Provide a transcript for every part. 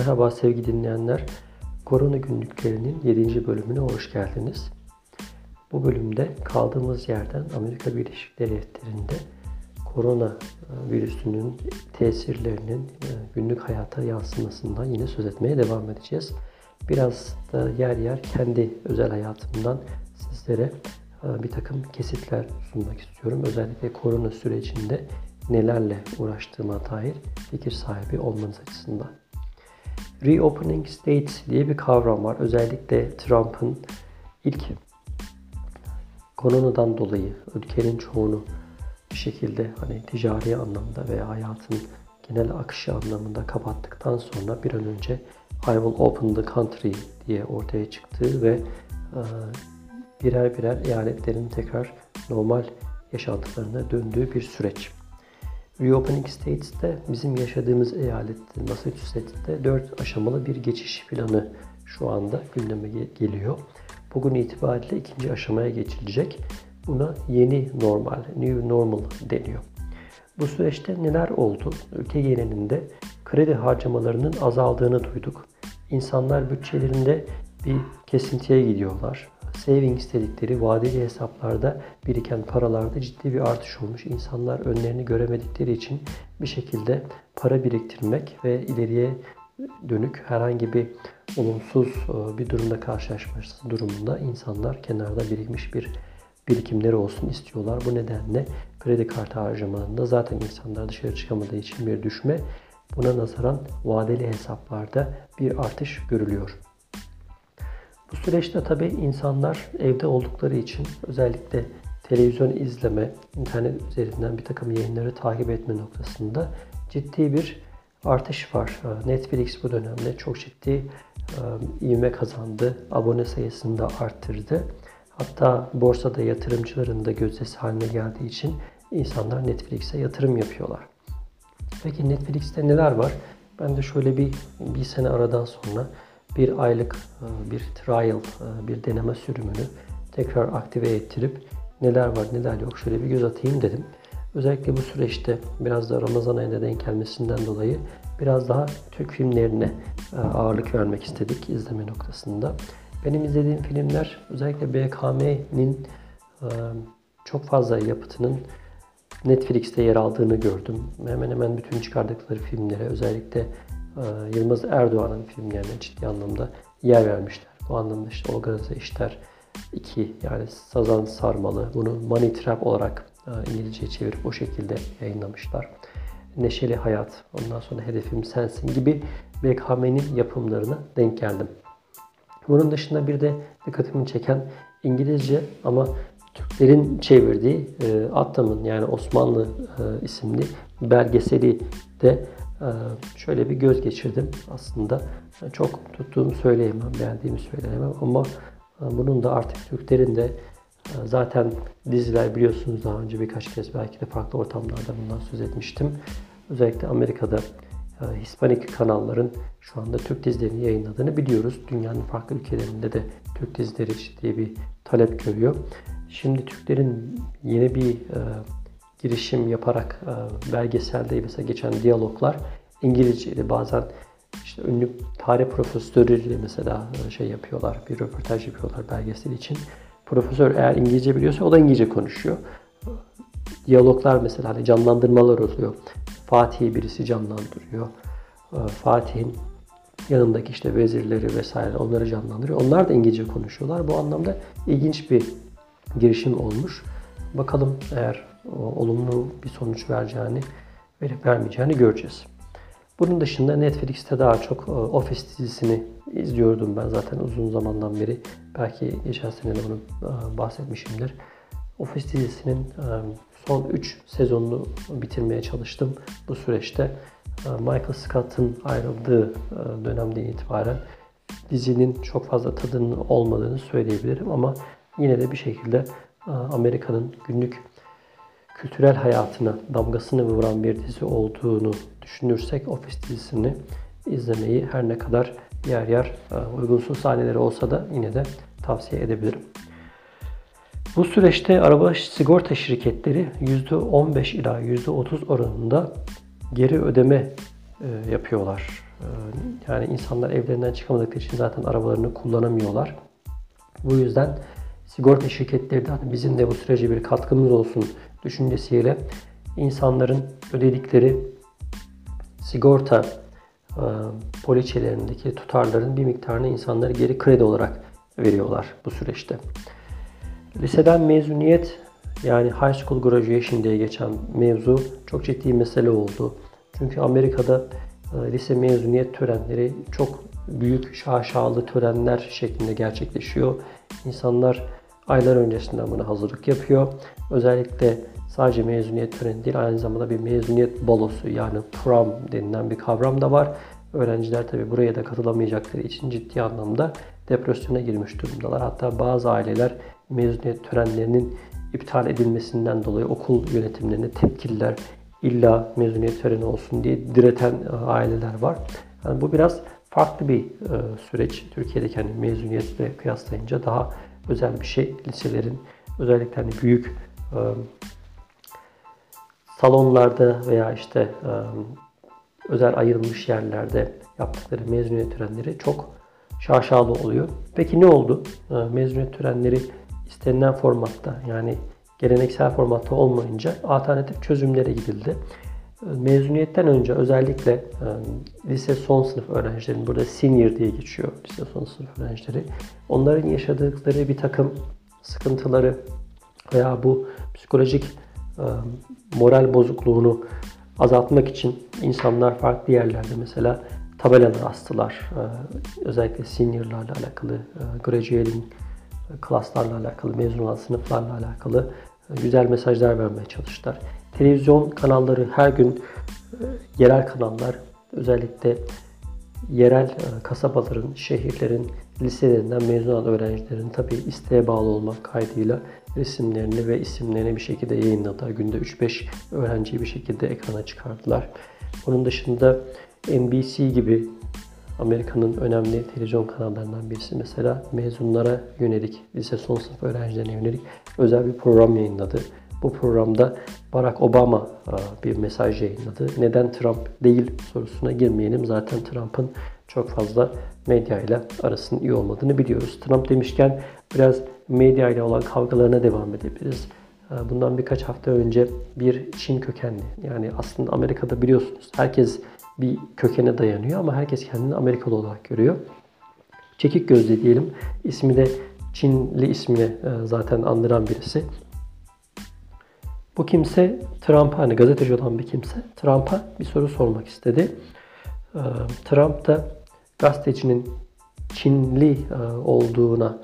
Merhaba sevgili dinleyenler. Korona günlüklerinin 7. bölümüne hoş geldiniz. Bu bölümde kaldığımız yerden Amerika Birleşik Devletleri'nde korona e, virüsünün tesirlerinin e, günlük hayata yansımasından yine söz etmeye devam edeceğiz. Biraz da yer yer kendi özel hayatımdan sizlere e, bir takım kesitler sunmak istiyorum. Özellikle korona sürecinde nelerle uğraştığıma dair fikir sahibi olmanız açısından. Reopening States diye bir kavram var. Özellikle Trump'ın ilk koronadan dolayı ülkenin çoğunu bir şekilde hani ticari anlamda veya hayatın genel akışı anlamında kapattıktan sonra bir an önce I will open the country diye ortaya çıktığı ve e, birer birer eyaletlerin tekrar normal yaşantılarına döndüğü bir süreç. Reopening States'te bizim yaşadığımız eyalette Massachusetts'te 4 aşamalı bir geçiş planı şu anda gündeme geliyor. Bugün itibariyle ikinci aşamaya geçilecek. Buna yeni normal, new normal deniyor. Bu süreçte neler oldu? Ülke genelinde kredi harcamalarının azaldığını duyduk. İnsanlar bütçelerinde bir kesintiye gidiyorlar savings dedikleri vadeli hesaplarda biriken paralarda ciddi bir artış olmuş. İnsanlar önlerini göremedikleri için bir şekilde para biriktirmek ve ileriye dönük herhangi bir olumsuz e, bir durumda karşılaşması durumunda insanlar kenarda birikmiş bir birikimleri olsun istiyorlar. Bu nedenle kredi kartı harcamalarında zaten insanlar dışarı çıkamadığı için bir düşme buna nazaran vadeli hesaplarda bir artış görülüyor. Bu süreçte tabi insanlar evde oldukları için özellikle televizyon izleme, internet üzerinden bir takım yayınları takip etme noktasında ciddi bir artış var. Netflix bu dönemde çok ciddi e, ivme kazandı. Abone sayısını da arttırdı. Hatta borsada yatırımcıların da gözdesi haline geldiği için insanlar Netflix'e yatırım yapıyorlar. Peki Netflix'te neler var? Ben de şöyle bir bir sene aradan sonra bir aylık e, bir trial, e, bir deneme sürümünü tekrar aktive ettirip neler var neler yok şöyle bir göz atayım dedim. Özellikle bu süreçte biraz da Ramazan ayına denk gelmesinden dolayı biraz daha Türk filmlerine e, ağırlık vermek istedik izleme noktasında. Benim izlediğim filmler özellikle BKM'nin çok fazla yapıtının Netflix'te yer aldığını gördüm. Hemen hemen bütün çıkardıkları filmlere özellikle Yılmaz Erdoğan'ın filmlerine ciddi anlamda yer vermişler. Bu anlamda işte Organize İşler 2 yani Sazan Sarmalı bunu Money Trap olarak e, İngilizceye çevirip o şekilde yayınlamışlar. Neşeli Hayat, ondan sonra Hedefim Sensin gibi BKM'nin yapımlarına denk geldim. Bunun dışında bir de dikkatimi çeken İngilizce ama Türklerin çevirdiği e, Attam'ın yani Osmanlı e, isimli belgeseli de ee, şöyle bir göz geçirdim. Aslında çok tuttuğumu söyleyemem, beğendiğimi söyleyemem ama e, bunun da artık Türklerin de e, zaten diziler biliyorsunuz daha önce birkaç kez belki de farklı ortamlarda bundan söz etmiştim. Özellikle Amerika'da e, Hispanik kanalların şu anda Türk dizilerini yayınladığını biliyoruz. Dünyanın farklı ülkelerinde de Türk dizileri ciddi bir talep görüyor. Şimdi Türklerin yeni bir girişim yaparak e, belgeselde mesela geçen diyaloglar İngilizceyle bazen işte ünlü tarih profesörüyle mesela e, şey yapıyorlar, bir röportaj yapıyorlar belgesel için. Profesör eğer İngilizce biliyorsa o da İngilizce konuşuyor. Diyaloglar mesela hani canlandırmalar oluyor. Fatih'i birisi canlandırıyor. E, Fatih'in yanındaki işte vezirleri vesaire onları canlandırıyor. Onlar da İngilizce konuşuyorlar. Bu anlamda ilginç bir girişim olmuş. Bakalım eğer olumlu bir sonuç vereceğini, verip vermeyeceğini göreceğiz. Bunun dışında Netflix'te daha çok e, Office dizisini izliyordum ben zaten uzun zamandan beri. Belki geçen sene de bunu e, bahsetmişimdir. Office dizisinin e, son 3 sezonunu bitirmeye çalıştım bu süreçte. Michael Scott'ın ayrıldığı dönemden itibaren dizinin çok fazla tadının olmadığını söyleyebilirim ama yine de bir şekilde Amerika'nın günlük kültürel hayatına damgasını vuran bir dizi olduğunu düşünürsek Office dizisini izlemeyi her ne kadar yer yer e, uygunsuz sahneleri olsa da yine de tavsiye edebilirim. Bu süreçte araba sigorta şirketleri %15 ila %30 oranında geri ödeme e, yapıyorlar. Yani insanlar evlerinden çıkamadıkları için zaten arabalarını kullanamıyorlar. Bu yüzden sigorta şirketleri de hani bizim de bu sürece bir katkımız olsun düşüncesiyle insanların ödedikleri sigorta e, poliçelerindeki tutarların bir miktarını insanlara geri kredi olarak veriyorlar bu süreçte. Liseden mezuniyet yani high school graduation diye geçen mevzu çok ciddi mesele oldu. Çünkü Amerika'da e, lise mezuniyet törenleri çok büyük şaşalı törenler şeklinde gerçekleşiyor. İnsanlar aylar öncesinden buna hazırlık yapıyor. Özellikle sadece mezuniyet töreni değil aynı zamanda bir mezuniyet balosu yani prom denilen bir kavram da var. Öğrenciler tabi buraya da katılamayacakları için ciddi anlamda depresyona girmiş durumdalar. Hatta bazı aileler mezuniyet törenlerinin iptal edilmesinden dolayı okul yönetimlerine tepkililer. İlla mezuniyet töreni olsun diye direten e, aileler var. Yani bu biraz farklı bir e, süreç. Türkiye'deki hani mezuniyetle kıyaslayınca daha özel bir şey. Liselerin özellikle hani büyük e, salonlarda veya işte e, özel ayrılmış yerlerde yaptıkları mezuniyet törenleri çok şaşalı oluyor. Peki ne oldu? E, mezuniyet törenleri istenilen formatta yani geleneksel formatta olmayınca alternatif çözümlere gidildi. Mezuniyetten önce özellikle e, lise son sınıf öğrencilerin burada senior diye geçiyor lise son sınıf öğrencileri. Onların yaşadıkları bir takım sıkıntıları veya bu psikolojik e, moral bozukluğunu azaltmak için insanlar farklı yerlerde mesela tabelalar astılar. E, özellikle seniorlarla alakalı, graduating klaslarla alakalı, mezun olan sınıflarla alakalı güzel mesajlar vermeye çalıştılar. Televizyon kanalları her gün e, yerel kanallar özellikle yerel e, kasabaların, şehirlerin liselerinden mezun olan öğrencilerin tabi isteğe bağlı olmak kaydıyla resimlerini ve isimlerini bir şekilde yayınladılar. Günde 3-5 öğrenciyi bir şekilde ekrana çıkardılar. Onun dışında NBC gibi Amerika'nın önemli televizyon kanallarından birisi mesela mezunlara yönelik, lise son sınıf öğrencilerine yönelik özel bir program yayınladı. Bu programda Barack Obama bir mesaj yayınladı. Neden Trump değil sorusuna girmeyelim. Zaten Trump'ın çok fazla medya ile arasının iyi olmadığını biliyoruz. Trump demişken biraz medya ile olan kavgalarına devam edebiliriz. Bundan birkaç hafta önce bir Çin kökenli yani aslında Amerika'da biliyorsunuz herkes bir kökene dayanıyor ama herkes kendini Amerikalı olarak görüyor. Çekik gözlü diyelim. İsmi de Çinli ismini e, zaten andıran birisi. Bu kimse Trump'a hani gazeteci olan bir kimse Trump'a bir soru sormak istedi. E, Trump da gazetecinin Çinli e, olduğuna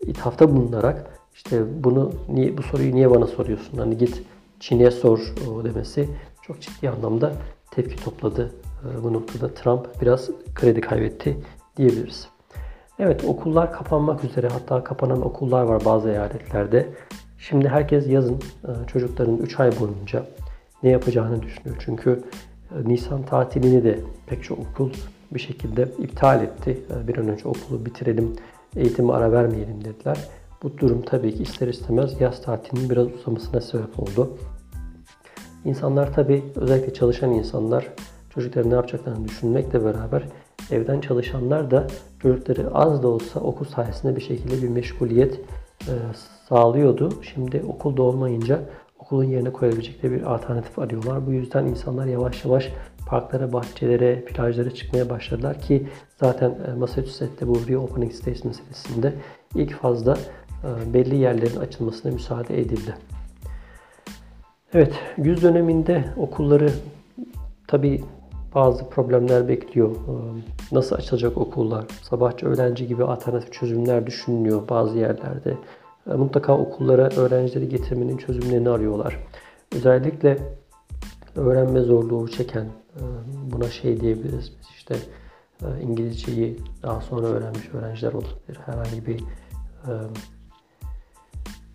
ithafta bulunarak işte bunu niye bu soruyu niye bana soruyorsun? Hani git Çin'e sor demesi çok ciddi anlamda tepki topladı. Bu noktada Trump biraz kredi kaybetti diyebiliriz. Evet okullar kapanmak üzere hatta kapanan okullar var bazı eyaletlerde. Şimdi herkes yazın e, çocukların 3 ay boyunca ne yapacağını düşünüyor. Çünkü e, Nisan tatilini de pek çok okul bir şekilde iptal etti. E, bir an önce okulu bitirelim, eğitimi ara vermeyelim dediler. Bu durum tabii ki ister istemez yaz tatilinin biraz uzamasına sebep oldu. İnsanlar tabii özellikle çalışan insanlar çocukların ne yapacaklarını düşünmekle beraber evden çalışanlar da çocukları az da olsa okul sayesinde bir şekilde bir meşguliyet e, sağlıyordu. Şimdi okulda olmayınca okulun yerine koyabilecekleri bir alternatif arıyorlar. Bu yüzden insanlar yavaş yavaş parklara, bahçelere, plajlara çıkmaya başladılar ki zaten e, Massachusetts'te bu reopening states meselesinde ilk fazla e, belli yerlerin açılmasına müsaade edildi. Evet, güz döneminde okulları tabi bazı problemler bekliyor. Ee, nasıl açılacak okullar? Sabahçı öğrenci gibi alternatif çözümler düşünülüyor bazı yerlerde. Ee, mutlaka okullara öğrencileri getirmenin çözümlerini arıyorlar. Özellikle öğrenme zorluğu çeken, e, buna şey diyebiliriz işte e, İngilizceyi daha sonra öğrenmiş öğrenciler olabilir. Herhangi bir e,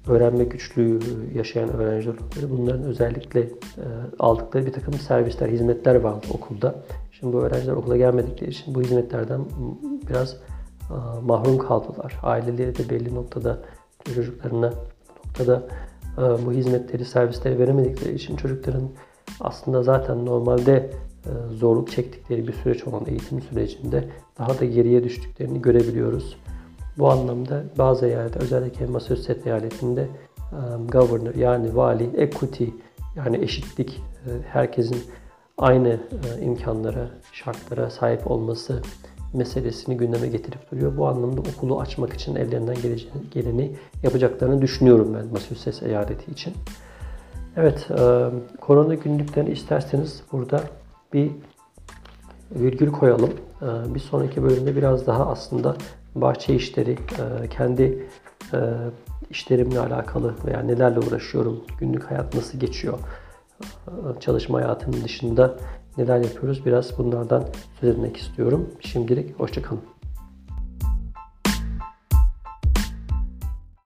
öğrenme güçlüğü yaşayan öğrenciler olabilir. Bunların özellikle e, aldıkları bir takım servisler, hizmetler vardı okulda. Şimdi bu öğrenciler okula gelmedikleri için bu hizmetlerden biraz e, mahrum kaldılar. Aileleri de belli noktada çocuklarına noktada e, bu hizmetleri, servisleri veremedikleri için çocukların aslında zaten normalde zorluk çektikleri bir süreç olan eğitim sürecinde daha da geriye düştüklerini görebiliyoruz. Bu anlamda bazı eyaletlerde özellikle Massachusetts eyaletinde governor yani vali equity yani eşitlik herkesin aynı imkanlara, şartlara sahip olması meselesini gündeme getirip duruyor. Bu anlamda okulu açmak için ellerinden geleni yapacaklarını düşünüyorum ben Massachusetts eyaleti için. Evet, korona günlüklerini isterseniz burada bir virgül koyalım. Bir sonraki bölümde biraz daha aslında bahçe işleri, e, kendi e, işlerimle alakalı veya nelerle uğraşıyorum, günlük hayat nasıl geçiyor, e, çalışma hayatının dışında neler yapıyoruz biraz bunlardan söz etmek istiyorum. Şimdilik hoşçakalın.